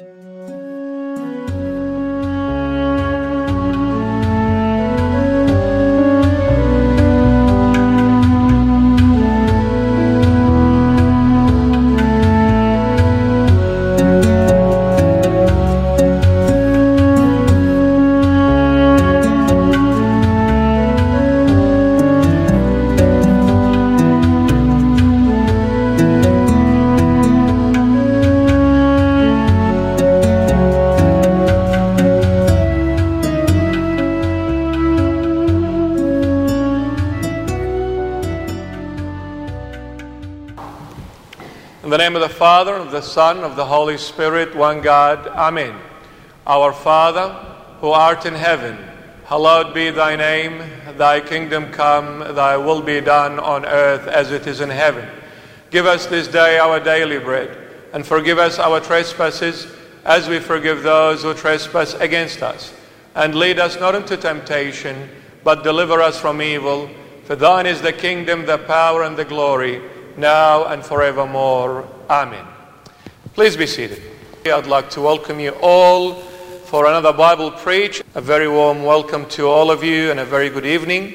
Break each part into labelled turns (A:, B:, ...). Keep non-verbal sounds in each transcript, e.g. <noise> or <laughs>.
A: In the name of the Father, of the Son, of the Holy Spirit, one God. Amen. Our Father, who art in heaven, hallowed be thy name. Thy kingdom come, thy will be done on earth as it is in heaven. Give us this day our daily bread, and forgive us our trespasses as we forgive those who trespass against us. And lead us not into temptation, but deliver us from evil. For thine is the kingdom, the power, and the glory now and forevermore. Amen. Please be seated. I'd like to welcome you all for another Bible preach. A very warm welcome to all of you and a very good evening.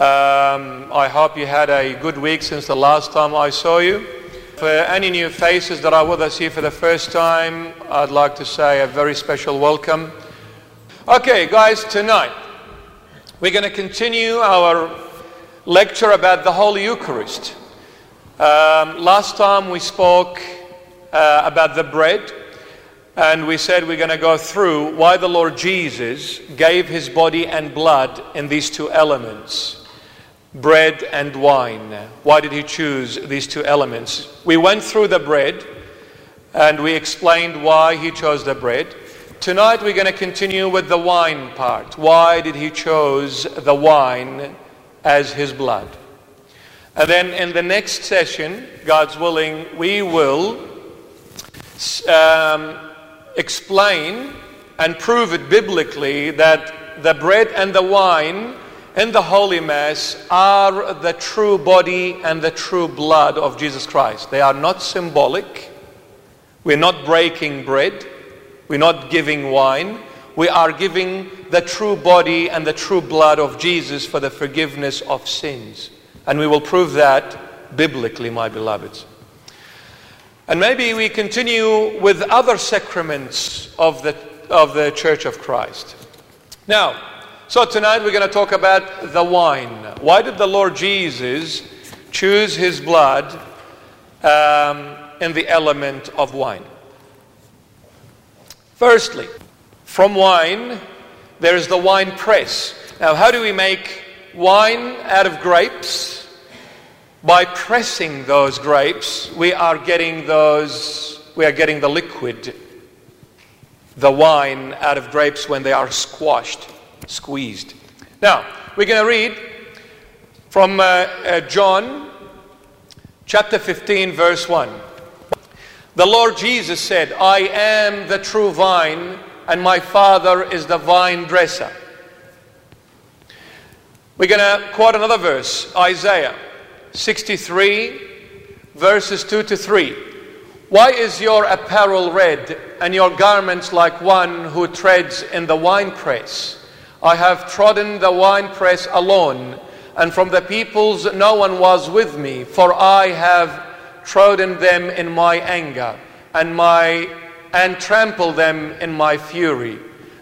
A: Um, I hope you had a good week since the last time I saw you. For any new faces that are with us here for the first time, I'd like to say a very special welcome. Okay, guys, tonight we're going to continue our lecture about the Holy Eucharist. Um, last time we spoke uh, about the bread, and we said we're going to go through why the Lord Jesus gave his body and blood in these two elements bread and wine. Why did he choose these two elements? We went through the bread and we explained why he chose the bread. Tonight we're going to continue with the wine part. Why did he choose the wine as his blood? And then in the next session, God's willing, we will um, explain and prove it biblically that the bread and the wine in the Holy Mass are the true body and the true blood of Jesus Christ. They are not symbolic. We're not breaking bread. We're not giving wine. We are giving the true body and the true blood of Jesus for the forgiveness of sins. And we will prove that biblically, my beloveds. And maybe we continue with other sacraments of the, of the Church of Christ. Now, so tonight we're going to talk about the wine. Why did the Lord Jesus choose his blood um, in the element of wine? Firstly, from wine, there is the wine press. Now, how do we make wine out of grapes. By pressing those grapes, we are getting those, we are getting the liquid, the wine out of grapes when they are squashed, squeezed. Now, we're going to read from uh, uh, John chapter 15, verse 1. The Lord Jesus said, I am the true vine, and my Father is the vine dresser. We're going to quote another verse, Isaiah 63, verses 2 to 3. Why is your apparel red and your garments like one who treads in the winepress? I have trodden the winepress alone, and from the peoples no one was with me, for I have trodden them in my anger, and my and trampled them in my fury.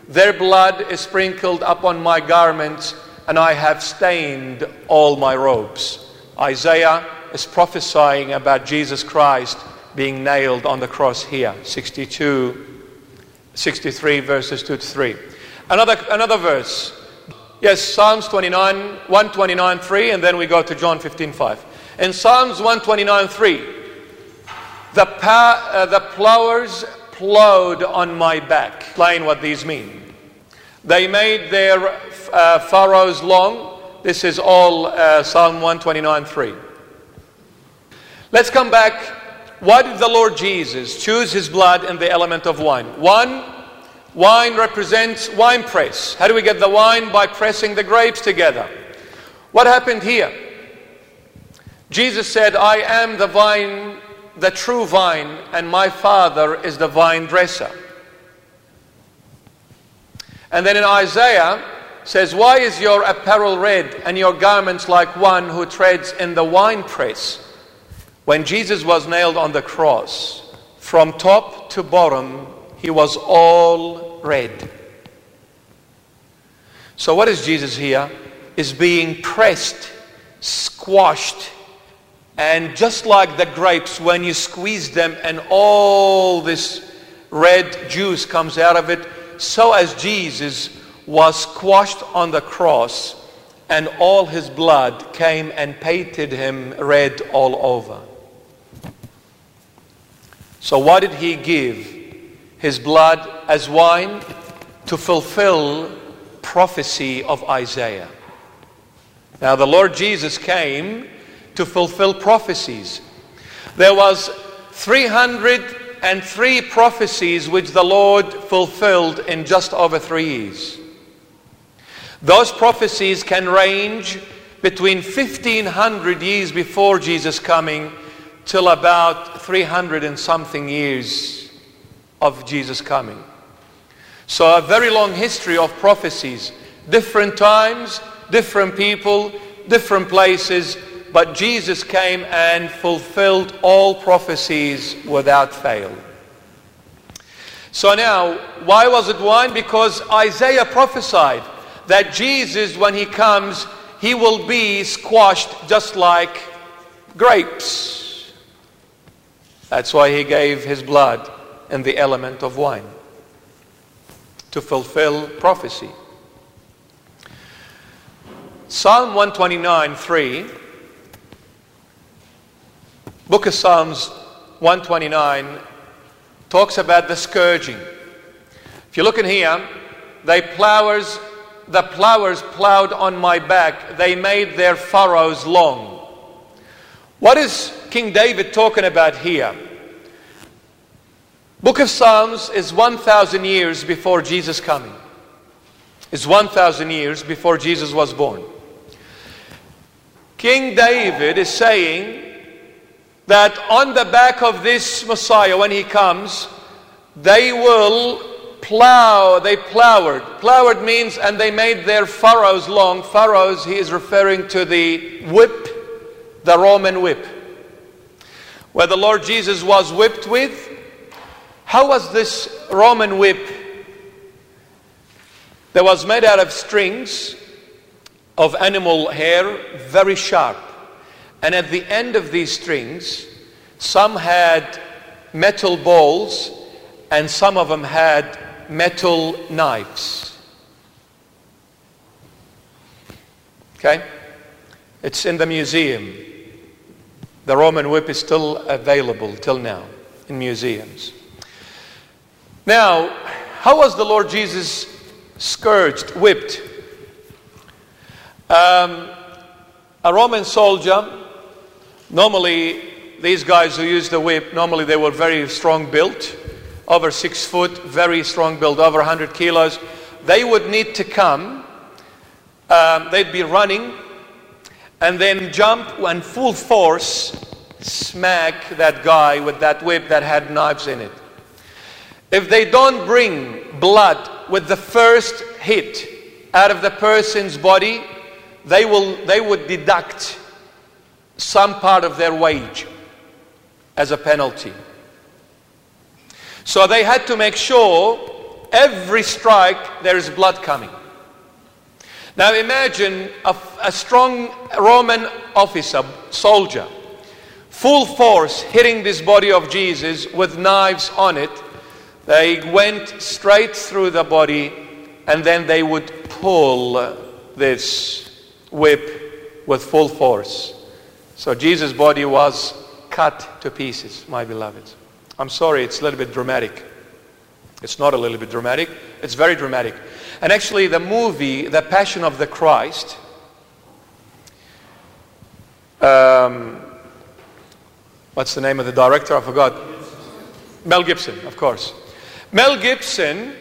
A: Their blood is sprinkled upon my garments and I have stained all my robes. Isaiah is prophesying about Jesus Christ being nailed on the cross here, 62, 63 verses 2 to 3. Another, another verse. Yes, Psalms 29, 129, 3, and then we go to John 15, 5. In Psalms 129, 3, the, pa- uh, the plowers plowed on my back. Explain what these mean. They made their uh, furrows long. This is all uh, Psalm 129 3. Let's come back. Why did the Lord Jesus choose his blood in the element of wine? One, wine represents wine press. How do we get the wine? By pressing the grapes together. What happened here? Jesus said, I am the vine the true vine, and my Father is the vine dresser. And then in Isaiah says, Why is your apparel red and your garments like one who treads in the winepress? When Jesus was nailed on the cross, from top to bottom, he was all red. So, what is Jesus here? Is being pressed, squashed, and just like the grapes, when you squeeze them and all this red juice comes out of it, so as Jesus was squashed on the cross and all his blood came and painted him red all over. So, why did he give his blood as wine? To fulfill prophecy of Isaiah. Now, the Lord Jesus came to fulfill prophecies. There was 303 prophecies which the Lord fulfilled in just over three years. Those prophecies can range between 1500 years before Jesus' coming till about 300 and something years of Jesus' coming. So, a very long history of prophecies, different times, different people, different places, but Jesus came and fulfilled all prophecies without fail. So now, why was it wine? Because Isaiah prophesied that Jesus, when he comes, he will be squashed just like grapes. That's why he gave his blood in the element of wine to fulfill prophecy. Psalm 129 3 Book of Psalms 129 talks about the scourging. If you look in here, they plowers, the plowers plowed on my back. They made their furrows long. What is King David talking about here? Book of Psalms is 1,000 years before Jesus coming. It's 1,000 years before Jesus was born. King David is saying that on the back of this Messiah, when he comes, they will plow, they plowed. Plowed means, and they made their furrows long. Furrows, he is referring to the whip, the Roman whip. Where the Lord Jesus was whipped with. How was this Roman whip? That was made out of strings of animal hair, very sharp. And at the end of these strings, some had metal balls and some of them had metal knives. Okay? It's in the museum. The Roman whip is still available till now in museums. Now, how was the Lord Jesus scourged, whipped? Um, a Roman soldier Normally, these guys who used the whip, normally they were very strong built, over six foot, very strong build, over 100 kilos. They would need to come, um, they'd be running, and then jump and full force smack that guy with that whip that had knives in it. If they don't bring blood with the first hit out of the person's body, they, will, they would deduct some part of their wage as a penalty. So they had to make sure every strike there is blood coming. Now imagine a, a strong Roman officer, soldier, full force hitting this body of Jesus with knives on it. They went straight through the body and then they would pull this whip with full force. So Jesus' body was cut to pieces, my beloved. I'm sorry, it's a little bit dramatic. It's not a little bit dramatic, it's very dramatic. And actually, the movie, The Passion of the Christ, um, what's the name of the director? I forgot. Mel Gibson, of course. Mel Gibson,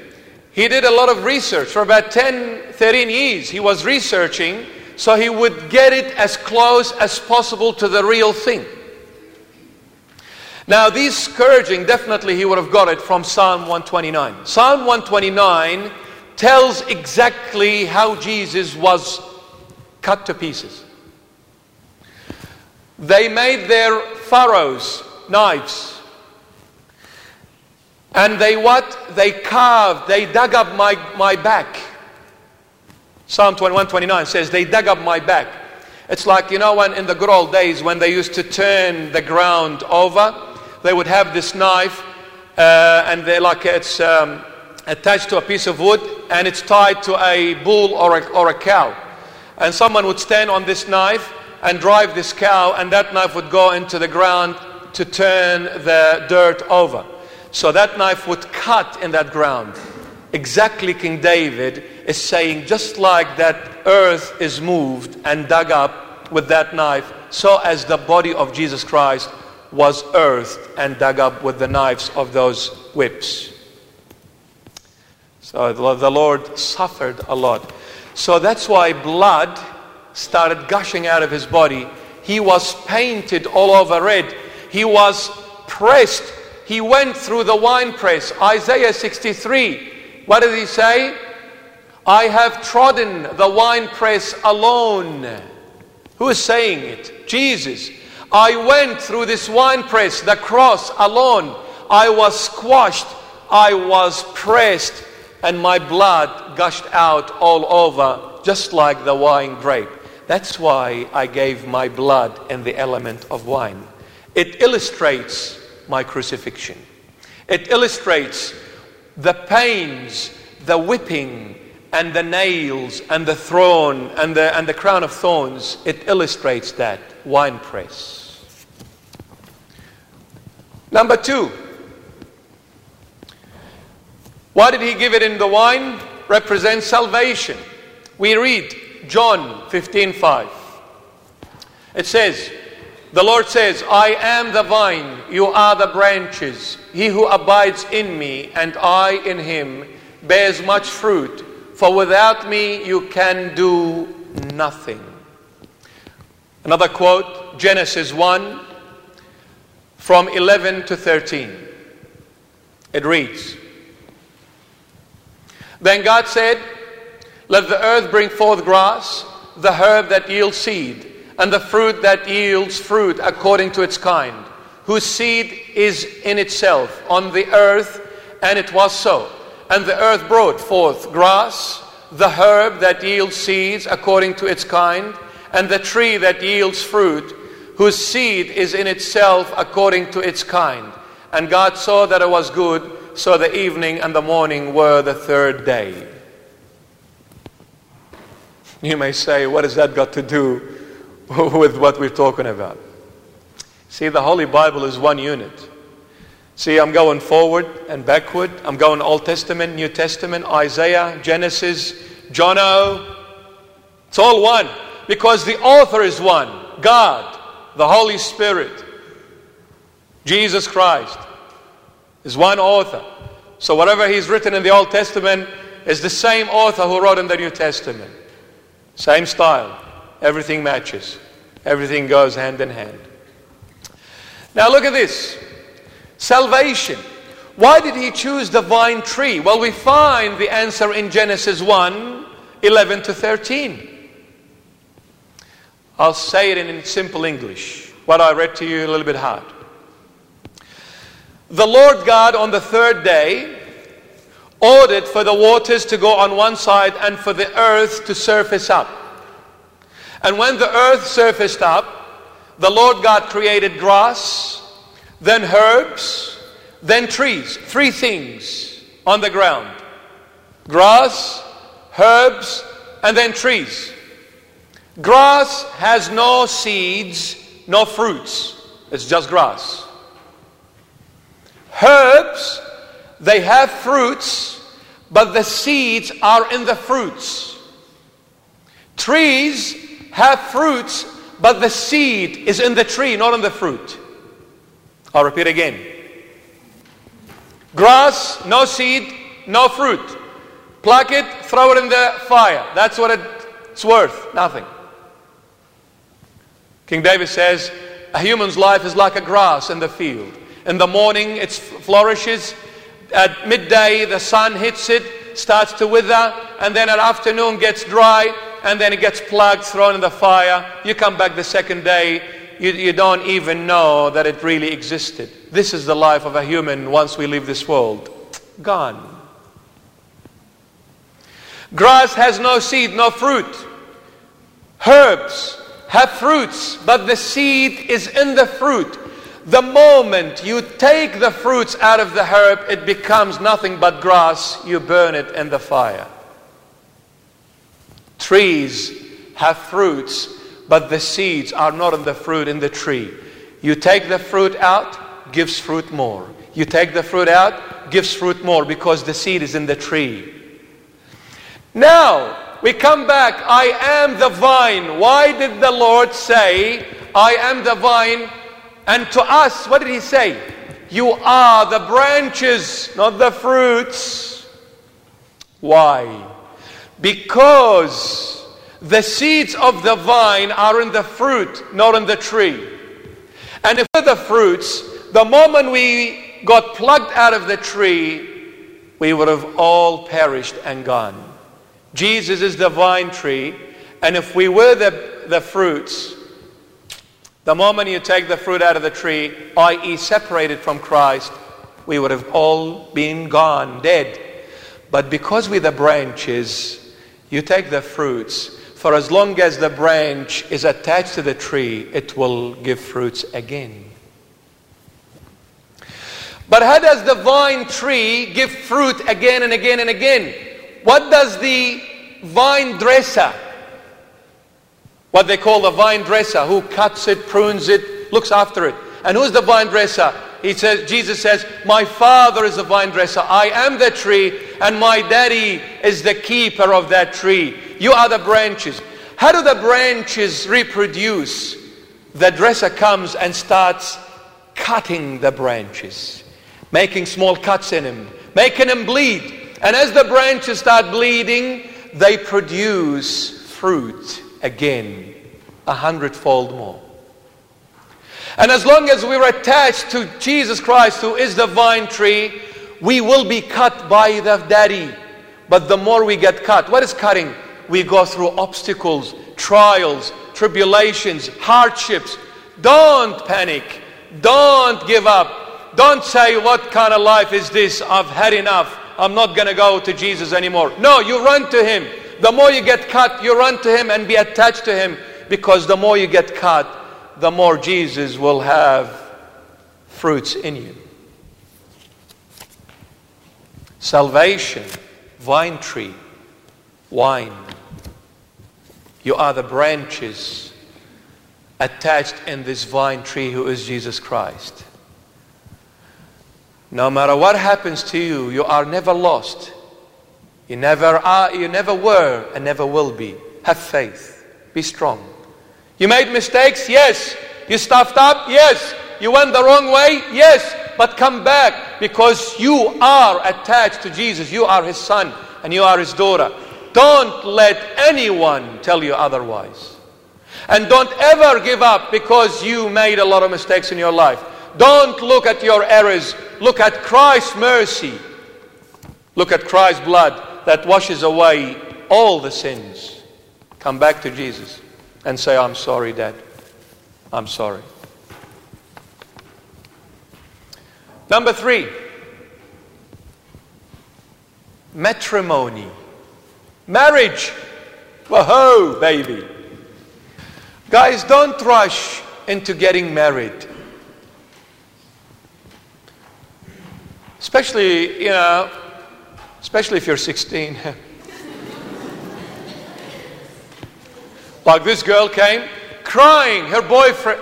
A: he did a lot of research. For about 10, 13 years, he was researching so he would get it as close as possible to the real thing. Now, these scourging, definitely he would have got it from Psalm 129. Psalm 129 tells exactly how Jesus was cut to pieces. They made their furrows, knives. And they what? They carved, they dug up my, my back. Psalm 21 29 says, They dug up my back. It's like, you know, when in the good old days when they used to turn the ground over, they would have this knife, uh, and they're like it's um, attached to a piece of wood, and it's tied to a bull or a, or a cow. And someone would stand on this knife and drive this cow, and that knife would go into the ground to turn the dirt over. So that knife would cut in that ground. Exactly, King David is saying, just like that earth is moved and dug up with that knife, so as the body of Jesus Christ was earthed and dug up with the knives of those whips. So the Lord suffered a lot. So that's why blood started gushing out of his body. He was painted all over red. He was pressed. He went through the wine press. Isaiah 63. What did he say? I have trodden the wine press alone. Who is saying it? Jesus. I went through this wine press, the cross alone. I was squashed. I was pressed. And my blood gushed out all over, just like the wine grape. That's why I gave my blood in the element of wine. It illustrates my crucifixion. It illustrates the pains, the whipping, and the nails, and the throne, and the, and the crown of thorns. It illustrates that wine press. Number two, why did he give it in the wine? Represents salvation. We read John 15:5. It says, the Lord says, I am the vine, you are the branches. He who abides in me and I in him bears much fruit, for without me you can do nothing. Another quote, Genesis 1 from 11 to 13. It reads, Then God said, let the earth bring forth grass, the herb that yields seed, and the fruit that yields fruit according to its kind, whose seed is in itself on the earth, and it was so. And the earth brought forth grass, the herb that yields seeds according to its kind, and the tree that yields fruit, whose seed is in itself according to its kind. And God saw that it was good, so the evening and the morning were the third day. You may say, what has that got to do <laughs> with what we're talking about? See, the Holy Bible is one unit. See, I'm going forward and backward. I'm going Old Testament, New Testament, Isaiah, Genesis, John O. It's all one because the author is one God, the Holy Spirit, Jesus Christ is one author. So whatever he's written in the Old Testament is the same author who wrote in the New Testament. Same style. Everything matches. Everything goes hand in hand. Now look at this. Salvation. Why did he choose the vine tree? Well, we find the answer in Genesis 1 11 to 13. I'll say it in simple English. What I read to you a little bit hard. The Lord God on the third day ordered for the waters to go on one side and for the earth to surface up. And when the earth surfaced up, the Lord God created grass, then herbs, then trees. Three things on the ground grass, herbs, and then trees. Grass has no seeds, no fruits. It's just grass. Herbs they have fruits, but the seeds are in the fruits. Trees have fruits, but the seed is in the tree, not in the fruit. I'll repeat again. Grass, no seed, no fruit. Pluck it, throw it in the fire. That's what it's worth. Nothing. King David says, a human's life is like a grass in the field. In the morning, it flourishes. At midday, the sun hits it, starts to wither, and then at afternoon gets dry, and then it gets plucked, thrown in the fire. You come back the second day, you, you don't even know that it really existed. This is the life of a human once we leave this world. Gone. Grass has no seed, no fruit. Herbs have fruits, but the seed is in the fruit. The moment you take the fruits out of the herb, it becomes nothing but grass. You burn it in the fire. Trees have fruits, but the seeds are not in the fruit in the tree. You take the fruit out, gives fruit more. You take the fruit out, gives fruit more because the seed is in the tree. Now, we come back. I am the vine. Why did the Lord say, I am the vine? And to us, what did He say? You are the branches, not the fruits. Why? Because the seeds of the vine are in the fruit, not in the tree. And if we're the fruits, the moment we got plucked out of the tree, we would have all perished and gone. Jesus is the vine tree, and if we were the, the fruits, the moment you take the fruit out of the tree, i.e., separated from Christ, we would have all been gone, dead. But because we're the branches, you take the fruits. For as long as the branch is attached to the tree, it will give fruits again. But how does the vine tree give fruit again and again and again? What does the vine dresser, what they call the vine dresser, who cuts it, prunes it, looks after it. And who's the vine dresser? He says, Jesus says, My Father is the vine dresser. I am the tree, and my daddy is the keeper of that tree. You are the branches. How do the branches reproduce? The dresser comes and starts cutting the branches, making small cuts in them, making them bleed. And as the branches start bleeding, they produce fruit again, a hundredfold more. And as long as we're attached to Jesus Christ, who is the vine tree, we will be cut by the daddy. But the more we get cut, what is cutting? We go through obstacles, trials, tribulations, hardships. Don't panic. Don't give up. Don't say, What kind of life is this? I've had enough. I'm not going to go to Jesus anymore. No, you run to Him. The more you get cut, you run to Him and be attached to Him because the more you get cut, the more Jesus will have fruits in you. Salvation, vine tree, wine. You are the branches attached in this vine tree who is Jesus Christ. No matter what happens to you, you are never lost. You never are, you never were, and never will be. Have faith. Be strong. You made mistakes? Yes. You stuffed up? Yes. You went the wrong way? Yes. But come back because you are attached to Jesus. You are his son and you are his daughter. Don't let anyone tell you otherwise. And don't ever give up because you made a lot of mistakes in your life. Don't look at your errors. Look at Christ's mercy. Look at Christ's blood that washes away all the sins. Come back to Jesus and say, I'm sorry, Dad. I'm sorry. Number three, matrimony. Marriage. Whoa, baby. Guys, don't rush into getting married. Especially, you know, especially if you're 16. <laughs> like this girl came crying, her boyfriend.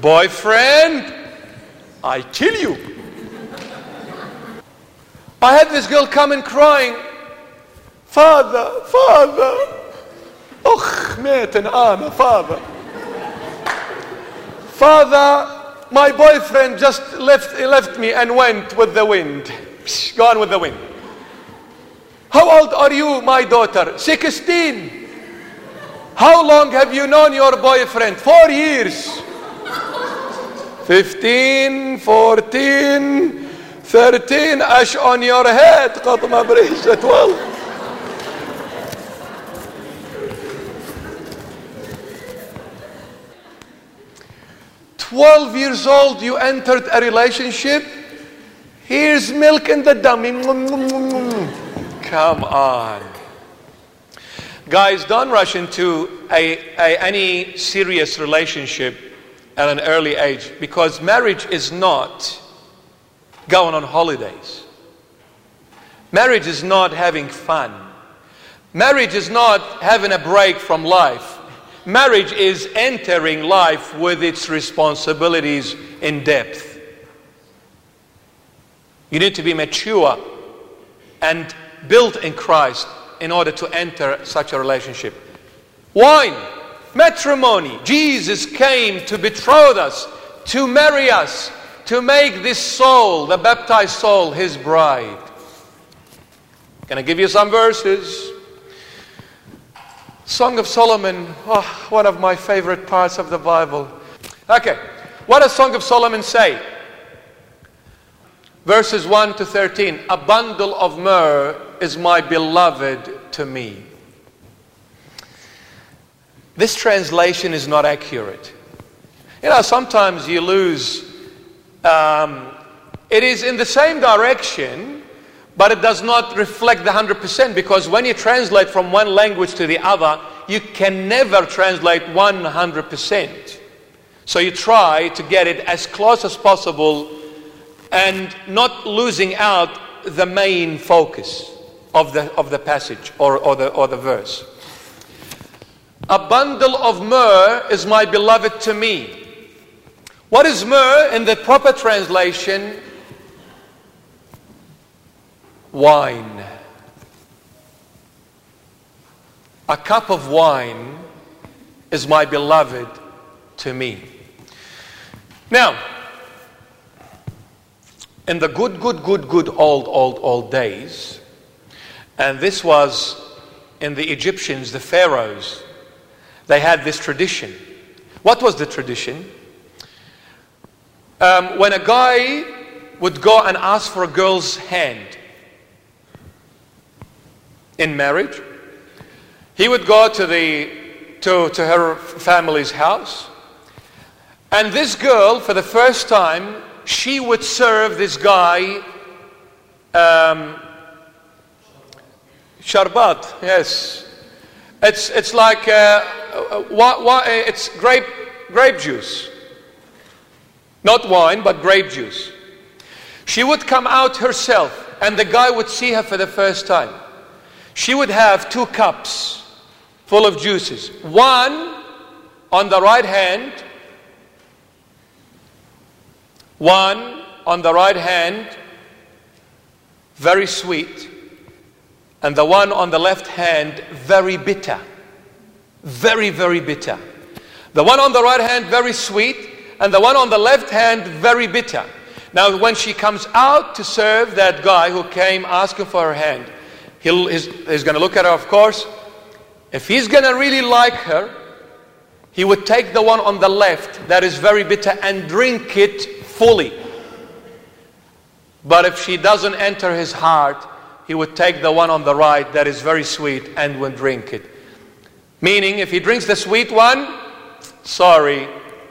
A: Boyfriend, I kill you. I had this girl come and crying, Father, Father. أخ مات أنا father. Father, my boyfriend just left, left me and went with the wind. Gone with the wind. How old are you, my daughter? 16. How long have you known your boyfriend? Four years. 15, 14, 13, ash on your head. قط ما بريشة 12. Twelve years old, you entered a relationship. Here's milk in the dummy. Come on. Guys, don't rush into a, a, any serious relationship at an early age because marriage is not going on holidays. Marriage is not having fun. Marriage is not having a break from life. Marriage is entering life with its responsibilities in depth. You need to be mature and built in Christ in order to enter such a relationship. Wine, matrimony. Jesus came to betroth us, to marry us, to make this soul, the baptized soul, his bride. Can I give you some verses? Song of Solomon, oh, one of my favorite parts of the Bible. Okay, what does Song of Solomon say? Verses 1 to 13 A bundle of myrrh is my beloved to me. This translation is not accurate. You know, sometimes you lose. Um, it is in the same direction, but it does not reflect the 100% because when you translate from one language to the other, you can never translate 100%. So you try to get it as close as possible and not losing out the main focus of the, of the passage or, or, the, or the verse. A bundle of myrrh is my beloved to me. What is myrrh in the proper translation? Wine. A cup of wine is my beloved to me. Now, in the good, good, good, good old, old, old days, and this was in the Egyptians, the pharaohs, they had this tradition. What was the tradition? Um, when a guy would go and ask for a girl's hand in marriage, he would go to, the, to, to her family's house, and this girl, for the first time, she would serve this guy um, sharbat, yes. It's, it's like, uh, uh, it's grape, grape juice. Not wine, but grape juice. She would come out herself, and the guy would see her for the first time. She would have two cups full of juices. One on the right hand, one on the right hand, very sweet, and the one on the left hand, very bitter. Very, very bitter. The one on the right hand, very sweet, and the one on the left hand, very bitter. Now, when she comes out to serve that guy who came asking for her hand, he'll, he's, he's going to look at her, of course. If he's going to really like her, he would take the one on the left that is very bitter and drink it fully. But if she doesn't enter his heart, he would take the one on the right that is very sweet and would drink it. Meaning, if he drinks the sweet one, sorry,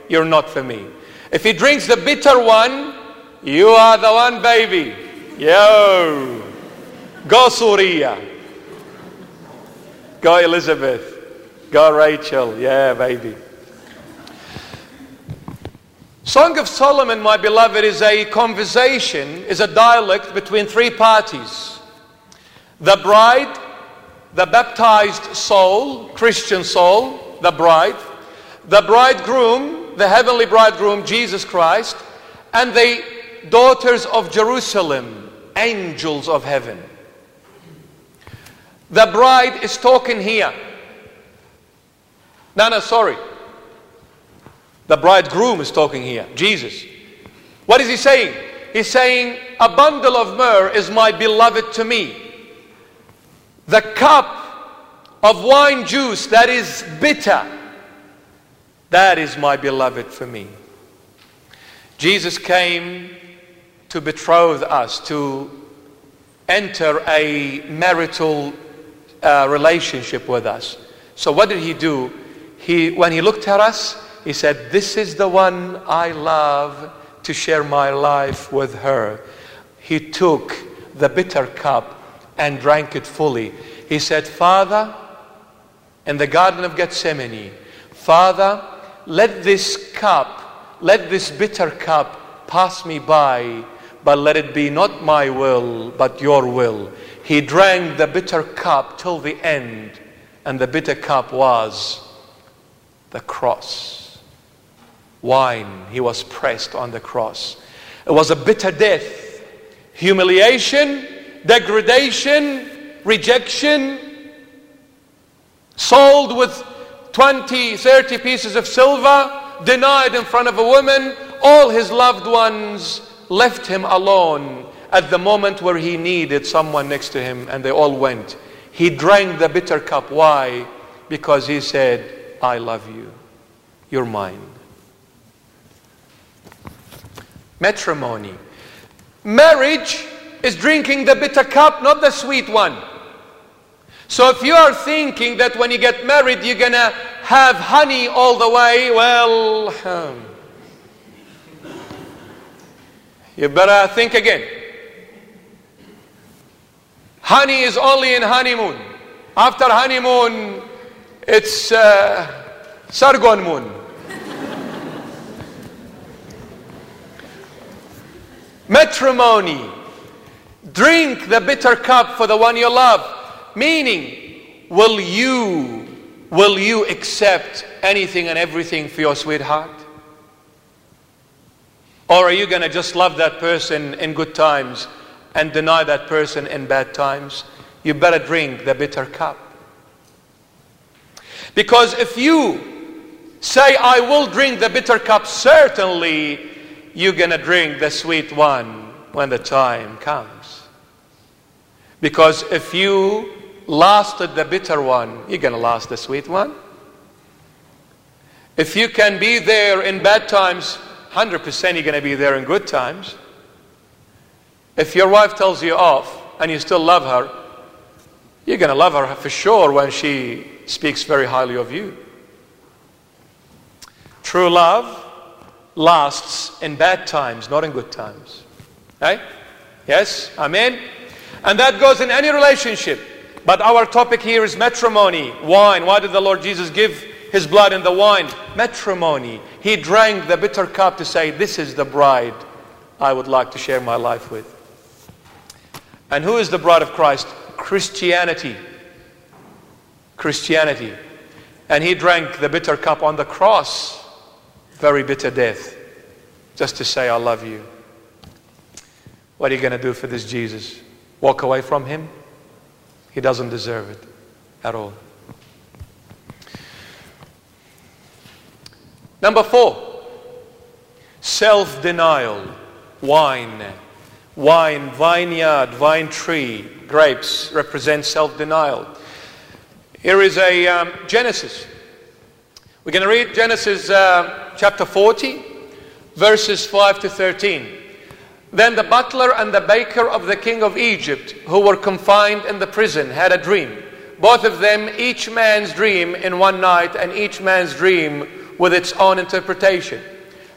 A: you're not for me. If he drinks the bitter one, you are the one, baby. Yo. Go Surya. Go Elizabeth. Go Rachel. Yeah, baby. Song of Solomon, my beloved, is a conversation, is a dialect between three parties. The bride, the baptized soul, Christian soul, the bride, the bridegroom, the heavenly bridegroom, Jesus Christ, and the daughters of Jerusalem, angels of heaven. The bride is talking here. No, no, sorry. The bridegroom is talking here, Jesus. What is he saying? He's saying, A bundle of myrrh is my beloved to me the cup of wine juice that is bitter, that is my beloved for me. Jesus came to betroth us, to enter a marital uh, relationship with us. So what did he do? He, when he looked at us, he said, This is the one I love to share my life with her. He took the bitter cup and drank it fully. He said, Father, in the Garden of Gethsemane, Father, let this cup, let this bitter cup pass me by, but let it be not my will, but your will. He drank the bitter cup till the end, and the bitter cup was the cross. Wine, he was pressed on the cross. It was a bitter death, humiliation, degradation, rejection, sold with 20, 30 pieces of silver, denied in front of a woman, all his loved ones left him alone at the moment where he needed someone next to him, and they all went. He drank the bitter cup. Why? Because he said, I love you. You're mine. Matrimony. Marriage is drinking the bitter cup, not the sweet one. So if you are thinking that when you get married you're going to have honey all the way, well, um, you better think again. Honey is only in honeymoon. After honeymoon, it's uh, Sargon moon. Matrimony. Drink the bitter cup for the one you love. Meaning, will you, will you accept anything and everything for your sweetheart? Or are you going to just love that person in good times and deny that person in bad times? You better drink the bitter cup. Because if you say, I will drink the bitter cup, certainly you're going to drink the sweet one when the time comes. Because if you lasted the bitter one, you're going to last the sweet one. If you can be there in bad times, 100% you're going to be there in good times. If your wife tells you off and you still love her, you're going to love her for sure when she speaks very highly of you. True love lasts in bad times, not in good times. Right? Yes? Amen? And that goes in any relationship. But our topic here is matrimony, wine. Why did the Lord Jesus give his blood in the wine? Matrimony. He drank the bitter cup to say, This is the bride I would like to share my life with. And who is the bride of Christ? Christianity. Christianity. And he drank the bitter cup on the cross, very bitter death, just to say, I love you. What are you going to do for this Jesus? Walk away from him? He doesn't deserve it at all. Number four, self denial, wine. Wine, vineyard, vine tree, grapes represent self denial. Here is a um, Genesis. We're going to read Genesis uh, chapter 40, verses 5 to 13. Then the butler and the baker of the king of Egypt, who were confined in the prison, had a dream. Both of them, each man's dream in one night, and each man's dream with its own interpretation.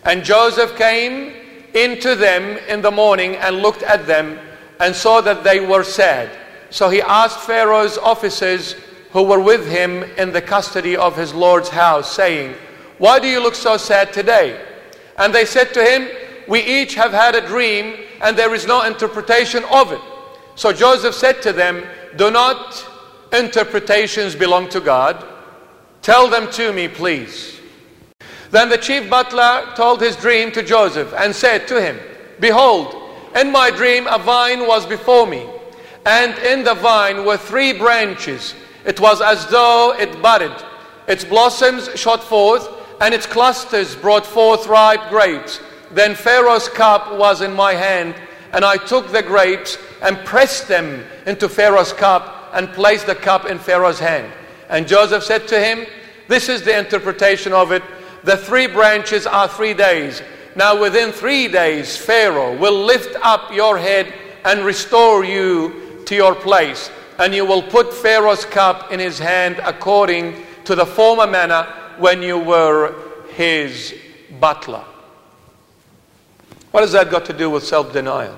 A: And Joseph came into them in the morning and looked at them and saw that they were sad. So he asked Pharaoh's officers who were with him in the custody of his Lord's house, saying, Why do you look so sad today? And they said to him, We each have had a dream, and there is no interpretation of it. So Joseph said to them, Do not interpretations belong to God? Tell them to me, please. Then the chief butler told his dream to Joseph and said to him, Behold, in my dream a vine was before me, and in the vine were three branches. It was as though it budded. Its blossoms shot forth, and its clusters brought forth ripe grapes. Then Pharaoh's cup was in my hand, and I took the grapes and pressed them into Pharaoh's cup and placed the cup in Pharaoh's hand. And Joseph said to him, This is the interpretation of it. The three branches are three days. Now, within three days, Pharaoh will lift up your head and restore you to your place. And you will put Pharaoh's cup in his hand according to the former manner when you were his butler. What has that got to do with self denial?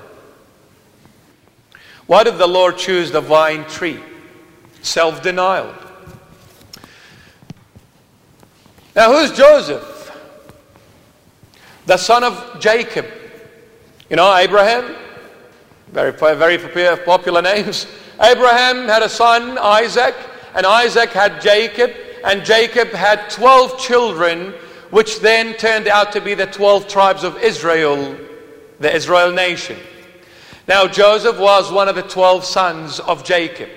A: Why did the Lord choose the vine tree? Self denial. Now, who's Joseph? The son of Jacob. You know, Abraham, very, very popular names. <laughs> Abraham had a son, Isaac, and Isaac had Jacob, and Jacob had 12 children, which then turned out to be the 12 tribes of Israel, the Israel nation. Now, Joseph was one of the 12 sons of Jacob.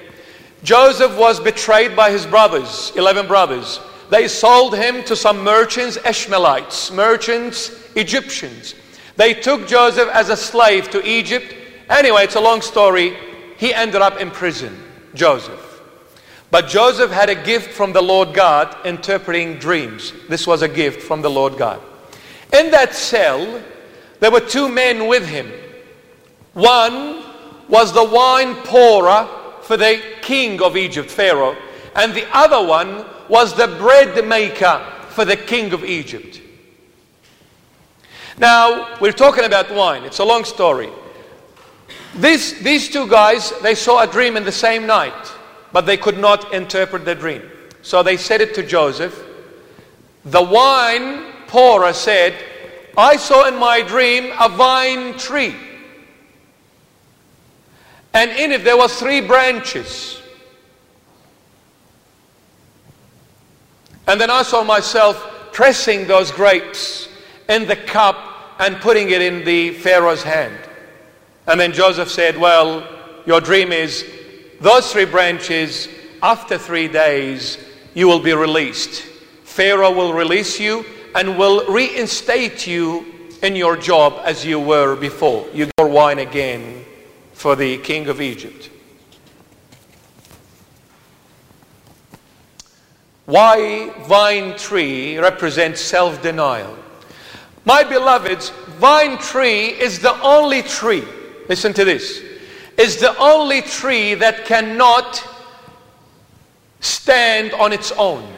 A: Joseph was betrayed by his brothers, 11 brothers. They sold him to some merchants, Ishmaelites, merchants, Egyptians. They took Joseph as a slave to Egypt. Anyway, it's a long story. He ended up in prison, Joseph. But Joseph had a gift from the Lord God interpreting dreams. This was a gift from the Lord God. In that cell, there were two men with him. One was the wine pourer for the king of Egypt, Pharaoh, and the other one was the bread maker for the king of Egypt. Now, we're talking about wine. It's a long story. These, these two guys, they saw a dream in the same night, but they could not interpret the dream. So they said it to Joseph. The wine pourer said, I saw in my dream a vine tree. And in it there were three branches. And then I saw myself pressing those grapes in the cup and putting it in the Pharaoh's hand. And then Joseph said, Well, your dream is those three branches, after three days, you will be released. Pharaoh will release you and will reinstate you in your job as you were before. You pour wine again for the king of Egypt. Why vine tree represents self denial? My beloveds, vine tree is the only tree, listen to this, is the only tree that cannot stand on its own.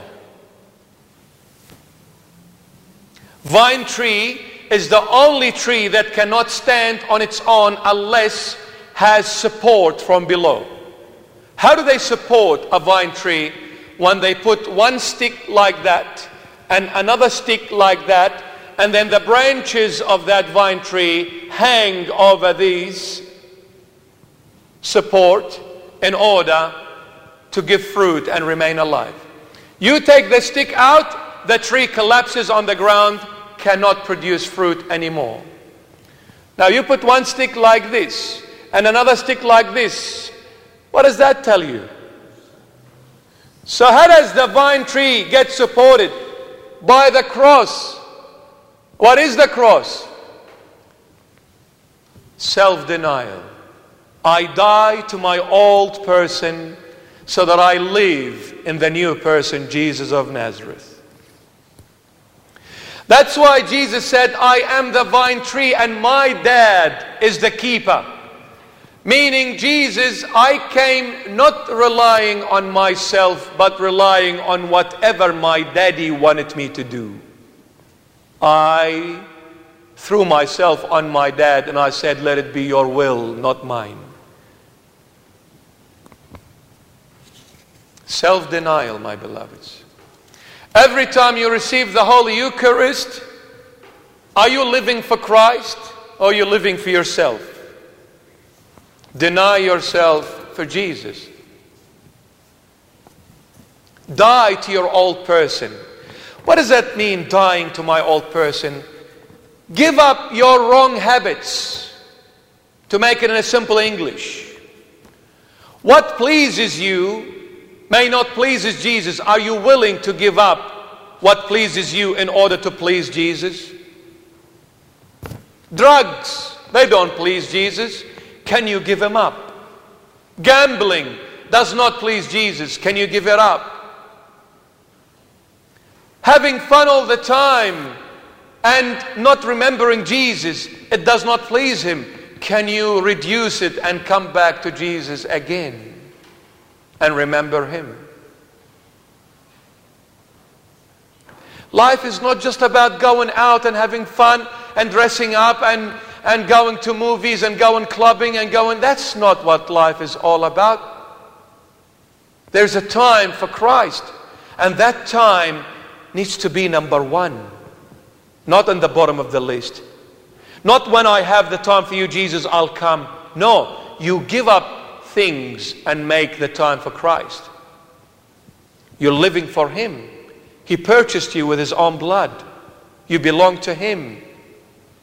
A: Vine tree is the only tree that cannot stand on its own unless has support from below. How do they support a vine tree when they put one stick like that and another stick like that and then the branches of that vine tree hang over these support in order to give fruit and remain alive. You take the stick out, the tree collapses on the ground, cannot produce fruit anymore. Now you put one stick like this and another stick like this. What does that tell you? So, how does the vine tree get supported? By the cross. What is the cross? Self denial. I die to my old person so that I live in the new person, Jesus of Nazareth. That's why Jesus said, I am the vine tree and my dad is the keeper. Meaning, Jesus, I came not relying on myself, but relying on whatever my daddy wanted me to do. I threw myself on my dad and I said, Let it be your will, not mine. Self denial, my beloveds. Every time you receive the Holy Eucharist, are you living for Christ or are you living for yourself? Deny yourself for Jesus. Die to your old person. What does that mean, dying to my old person? Give up your wrong habits, to make it in a simple English. What pleases you may not pleases Jesus. Are you willing to give up what pleases you in order to please Jesus? Drugs, they don't please Jesus. Can you give him up? Gambling does not please Jesus. Can you give it up? having fun all the time, and not remembering Jesus, it does not please Him, can you reduce it and come back to Jesus again and remember Him? Life is not just about going out and having fun and dressing up and, and going to movies and going clubbing and going. That's not what life is all about. There's a time for Christ, and that time needs to be number one, not on the bottom of the list. Not when I have the time for you, Jesus, I'll come. No, you give up things and make the time for Christ. You're living for Him. He purchased you with His own blood. You belong to Him.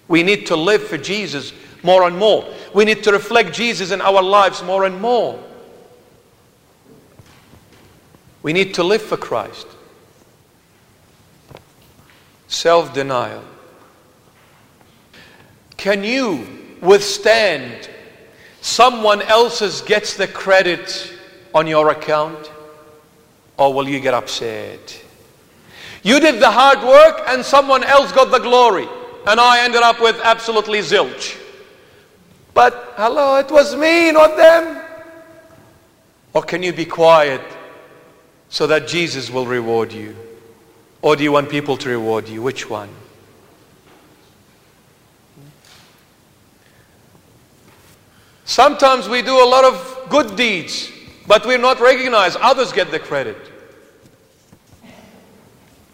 A: We need to live for Jesus more and more. We need to reflect Jesus in our lives more and more. We need to live for Christ. Self denial. Can you withstand someone else's gets the credit on your account? Or will you get upset? You did the hard work and someone else got the glory. And I ended up with absolutely zilch. But hello, it was me, not them. Or can you be quiet so that Jesus will reward you? Or do you want people to reward you? Which one? Sometimes we do a lot of good deeds, but we're not recognized. Others get the credit.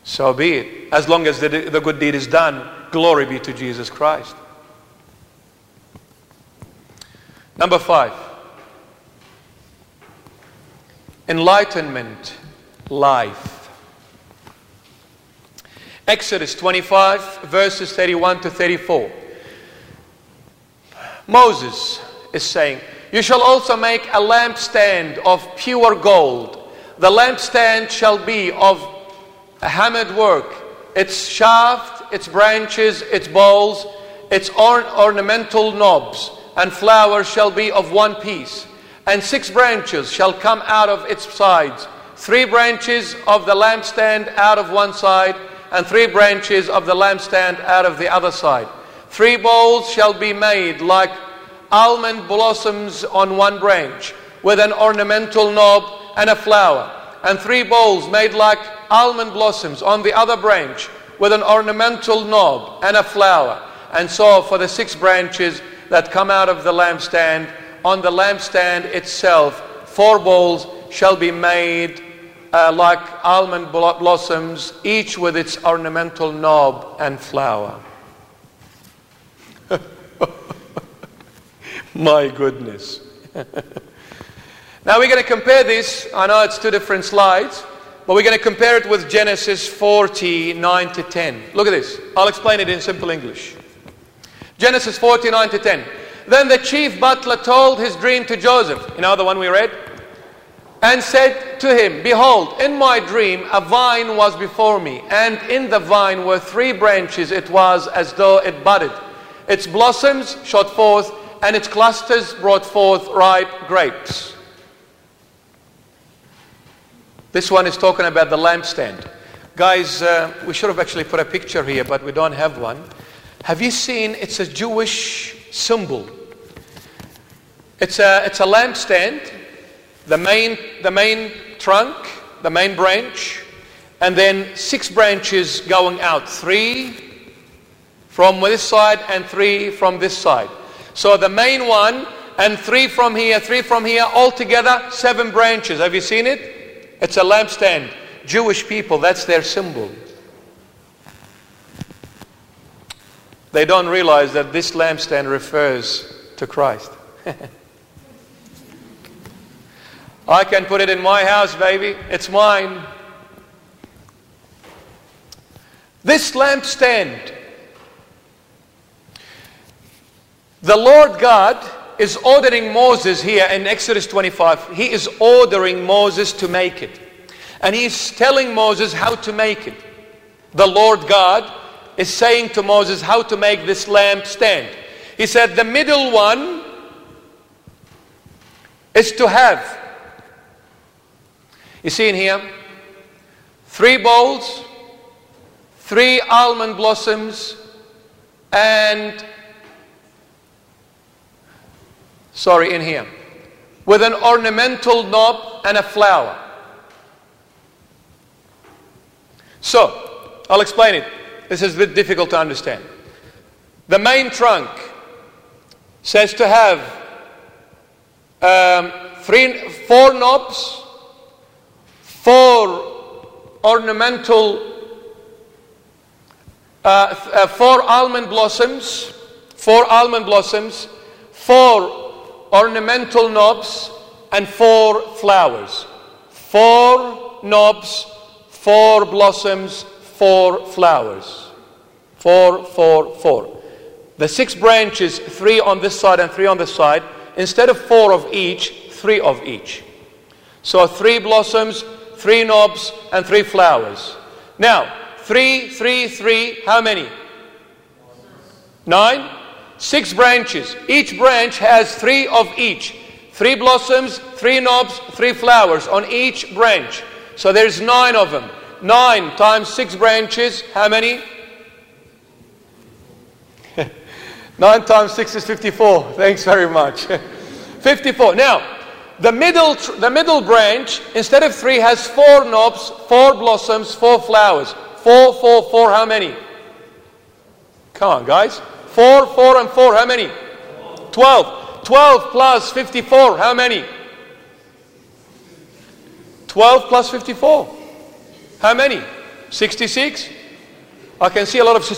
A: So be it. As long as the, the good deed is done, glory be to Jesus Christ. Number five enlightenment, life. Exodus 25, verses 31 to 34. Moses is saying, You shall also make a lampstand of pure gold. The lampstand shall be of hammered work, its shaft, its branches, its bowls, its or- ornamental knobs, and flowers shall be of one piece. And six branches shall come out of its sides, three branches of the lampstand out of one side, and three branches of the lampstand out of the other side. Three bowls shall be made like almond blossoms on one branch, with an ornamental knob and a flower, and three bowls made like almond blossoms on the other branch with an ornamental knob and a flower. And so for the six branches that come out of the lampstand, on the lampstand itself, four bowls shall be made uh, like almond blossoms, each with its ornamental knob and flower. <laughs> My goodness. <laughs> now we're going to compare this. I know it's two different slides. But we're going to compare it with Genesis 49 to 10. Look at this. I'll explain it in simple English. Genesis 49 to 10. Then the chief butler told his dream to Joseph. You know the one we read? And said to him, Behold, in my dream a vine was before me, and in the vine were three branches. It was as though it budded. Its blossoms shot forth, and its clusters brought forth ripe grapes. This one is talking about the lampstand. Guys, uh, we should have actually put a picture here, but we don't have one. Have you seen? It's a Jewish symbol. It's a, it's a lampstand, the main, the main trunk, the main branch, and then six branches going out. Three from this side and three from this side. So the main one and three from here, three from here, altogether seven branches. Have you seen it? It's a lampstand. Jewish people, that's their symbol. They don't realize that this lampstand refers to Christ. <laughs> I can put it in my house, baby. It's mine. This lampstand, the Lord God is ordering Moses here in Exodus 25. He is ordering Moses to make it. And he's telling Moses how to make it. The Lord God is saying to Moses how to make this lamp stand. He said, The middle one is to have. You see in here, three bowls, three almond blossoms, and sorry, in here, with an ornamental knob and a flower. So, I'll explain it. This is a bit difficult to understand. The main trunk says to have um, three, four knobs, four ornamental, uh, uh, four almond blossoms, four almond blossoms, four ornamental knobs, and four flowers. Four knobs, four blossoms, four flowers. Four, four, four. The six branches, three on this side and three on this side, instead of four of each, three of each. So three blossoms, three knobs, and three flowers. Now, three, three, three, how many? Nine? Six branches. Each branch has three of each. Three blossoms, three knobs, three flowers on each branch. So there's nine of them. Nine times six branches, how many? <laughs> Nine times six is 54. Thanks very much. <laughs> 54. Now, the middle, the middle branch, instead of three, has four knobs, four blossoms, four flowers. Four, four, four, how many? Come on, guys. Four, four, and four, how many? Twelve. Twelve plus 54, how many? 12 plus 54. How many? 66? I can see a lot of.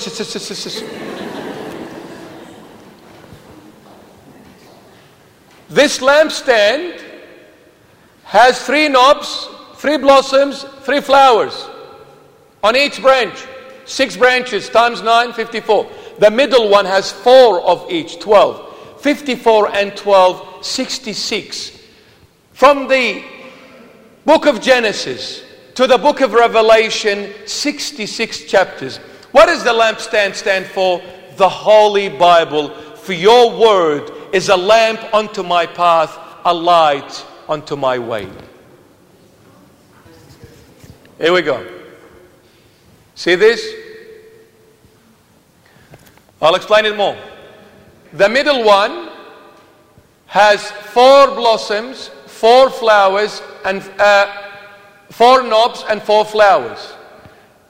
A: This lampstand has three knobs, three blossoms, three flowers on each branch. Six branches times nine, 54. The middle one has four of each, 12. 54 and 12, 66. From the book of Genesis to the book of Revelation, 66 chapters. What does the lampstand stand for? The Holy Bible. For your word is a lamp unto my path, a light unto my way. Here we go. See this? I'll explain it more. The middle one has four blossoms, four flowers, and uh, four knobs and four flowers.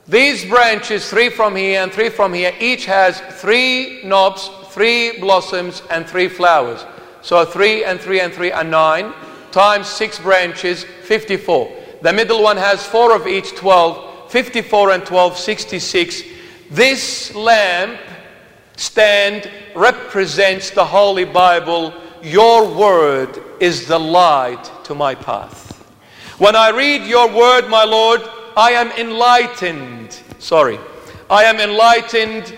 A: These branches, three from here and three from here, each has three knobs, three blossoms, and three flowers. So three and three and three are nine, times six branches, 54. The middle one has four of each, 12. 54 and 12, 66. This lamp stand represents the Holy Bible. Your word is the light to my path. When I read your word, my Lord, I am enlightened. Sorry. I am enlightened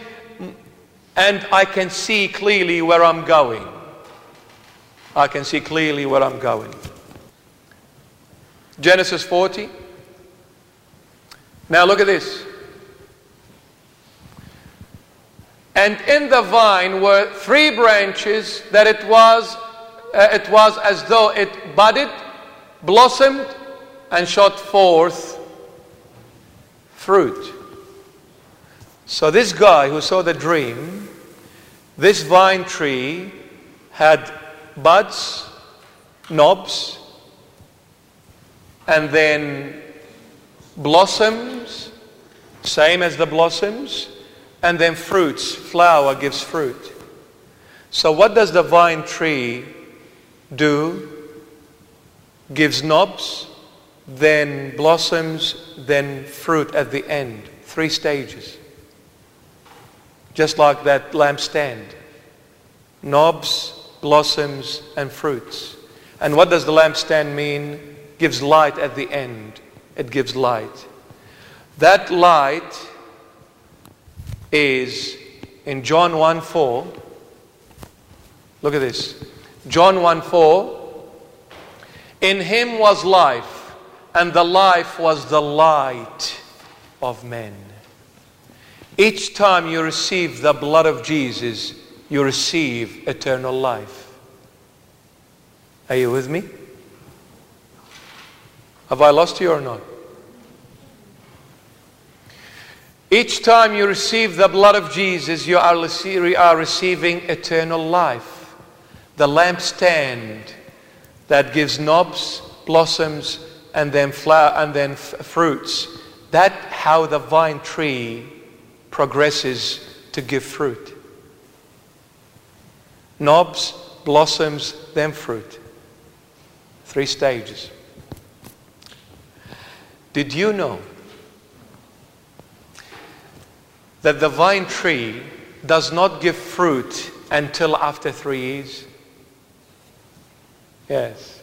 A: and I can see clearly where I'm going. I can see clearly where I'm going. Genesis 40. Now look at this. And in the vine were three branches that it was, uh, it was as though it budded, blossomed, and shot forth fruit. So, this guy who saw the dream, this vine tree had buds, knobs, and then blossoms, same as the blossoms, and then fruits. Flower gives fruit. So, what does the vine tree do? Gives knobs, then blossoms, then fruit at the end. Three stages. Just like that lampstand. Knobs, blossoms, and fruits. And what does the lampstand mean? Gives light at the end. It gives light. That light is in John 1 4. Look at this. John 1 4. In him was life, and the life was the light of men. Each time you receive the blood of Jesus, you receive eternal life. Are you with me? Have I lost you or not? Each time you receive the blood of Jesus, you are, receiving eternal life. The lampstand that gives knobs, blossoms, and then flower and then fruits. That how the vine tree progresses to give fruit. Knobs, blossoms, then fruit. Three stages. Did you know that the vine tree does not give fruit until after three years? Yes.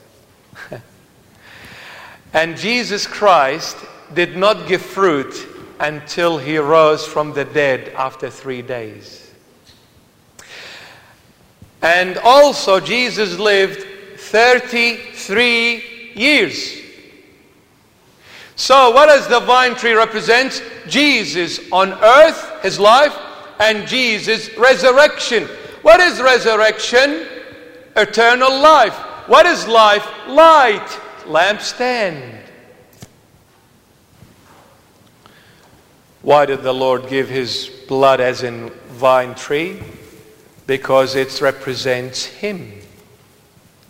A: <laughs> and Jesus Christ did not give fruit until he rose from the dead after three days. And also, Jesus lived 33 years. So, what does the vine tree represent? Jesus on earth, his life, and Jesus' resurrection. What is resurrection? Eternal life. What is life? Light. Lampstand. Why did the Lord give his blood as in vine tree? Because it represents him,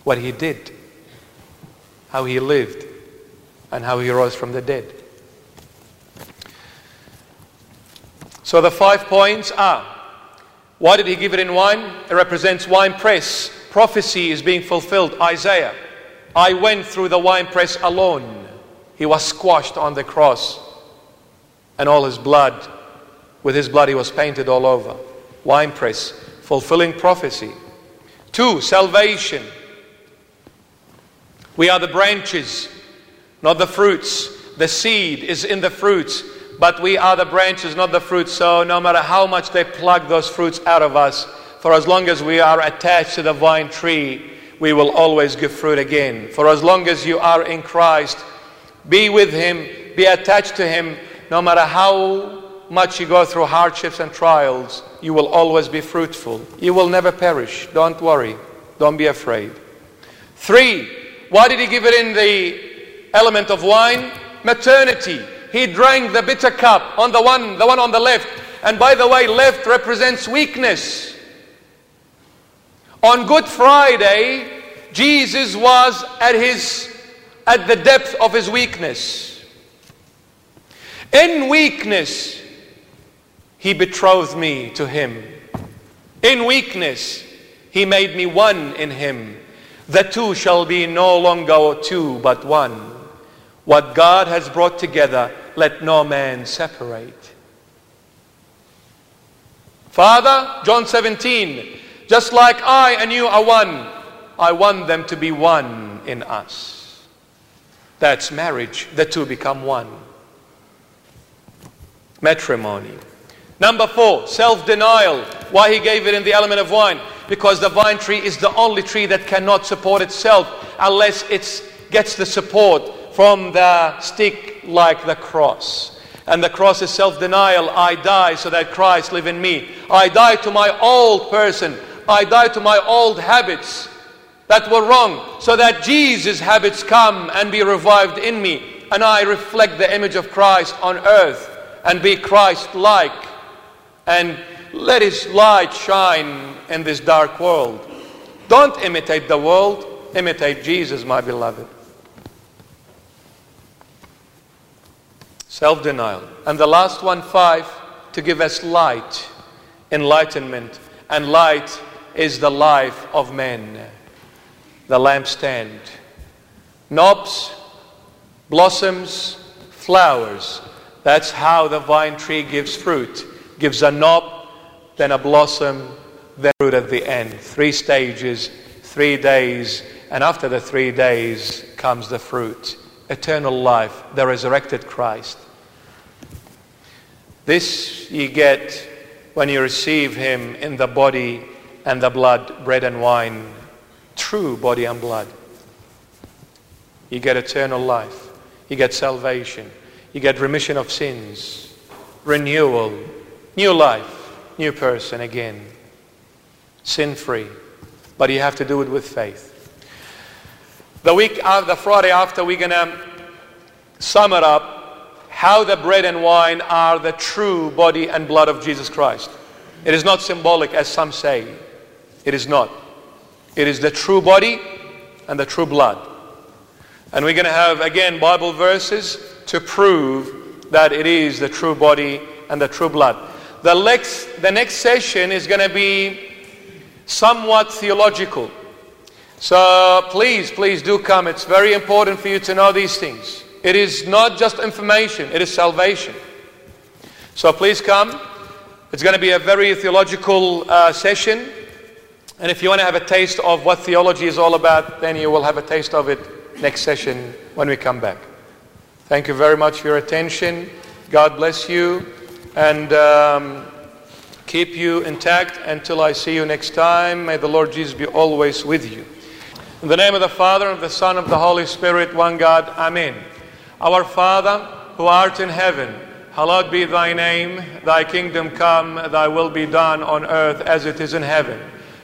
A: what he did, how he lived, and how he rose from the dead. So the five points are why did he give it in wine? It represents wine press. Prophecy is being fulfilled. Isaiah. I went through the wine press alone. He was squashed on the cross and all his blood, with his blood, he was painted all over. Wine press, fulfilling prophecy. Two, salvation. We are the branches, not the fruits. The seed is in the fruits, but we are the branches, not the fruits. So no matter how much they pluck those fruits out of us, for as long as we are attached to the vine tree, we will always give fruit again. For as long as you are in Christ, be with Him, be attached to Him, no matter how much you go through hardships and trials, you will always be fruitful. You will never perish. Don't worry. Don't be afraid. Three, why did he give it in the element of wine? Matrimony. He drank the bitter cup on the one, the one on the left. And by the way, left represents weakness. On Good Friday, Jesus was at his at the depth of his weakness. In weakness, he betrothed me to him. In weakness, he made me one in him. The two shall be no longer two, but one. What God has brought together, let no man separate. Father, John 17, just like I and you are one, I want them to be one in us. That's marriage. The two become one matrimony. Number four, self denial. Why he gave it in the element of wine? Because the vine tree is the only tree that cannot support itself unless it gets the support from the stick like the cross. And the cross is self denial. I die so that Christ live in me. I die to my old person. I die to my old habits that were wrong so that Jesus' habits come and be revived in me. And I reflect the image of Christ on earth and be Christ like and let His light shine in this dark world. Don't imitate the world, imitate Jesus, my beloved. Self denial. And the last one, five, to give us light, enlightenment. And light is the life of men, the lampstand. Knobs, blossoms, flowers that's how the vine tree gives fruit. Gives a knob, then a blossom, then fruit at the end. Three stages, three days, and after the three days comes the fruit. Eternal life, the resurrected Christ. This you get when you receive Him in the body and the blood, bread and wine, true body and blood. You get eternal life. You get salvation. You get remission of sins, renewal, new life, new person again, sin free. But you have to do it with faith. The week the Friday after, we're going to sum it up how the bread and wine are the true body and blood of Jesus Christ. It is not symbolic as some say. It is not. It is the true body and the true blood. And we're going to have, again, Bible verses to prove that it is the true body and the true blood. The next, the next session is going to be somewhat theological. So please, please do come. It's very important for you to know these things. It is not just information, it is salvation. So please come. It's going to be a very theological uh, session. And if you want to have a taste of what theology is all about, then you will have a taste of it next session when we come back. Thank you very much for your attention. God bless you and um, keep you intact until I see you next time. May the Lord Jesus be always with you. In the name of the Father, and of the Son, and of the Holy Spirit, one God, Amen. Our Father, who art in heaven, hallowed be thy name. Thy kingdom come, thy will be done on earth as it is in heaven.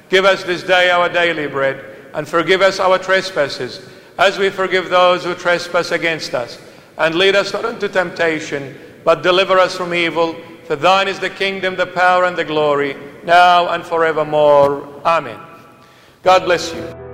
A: Give us this day our daily bread, and forgive us our trespasses, as we forgive those who trespass against us. And lead us not into temptation, but deliver us from evil. For thine is the kingdom, the power, and the glory, now and forevermore. Amen. God bless you.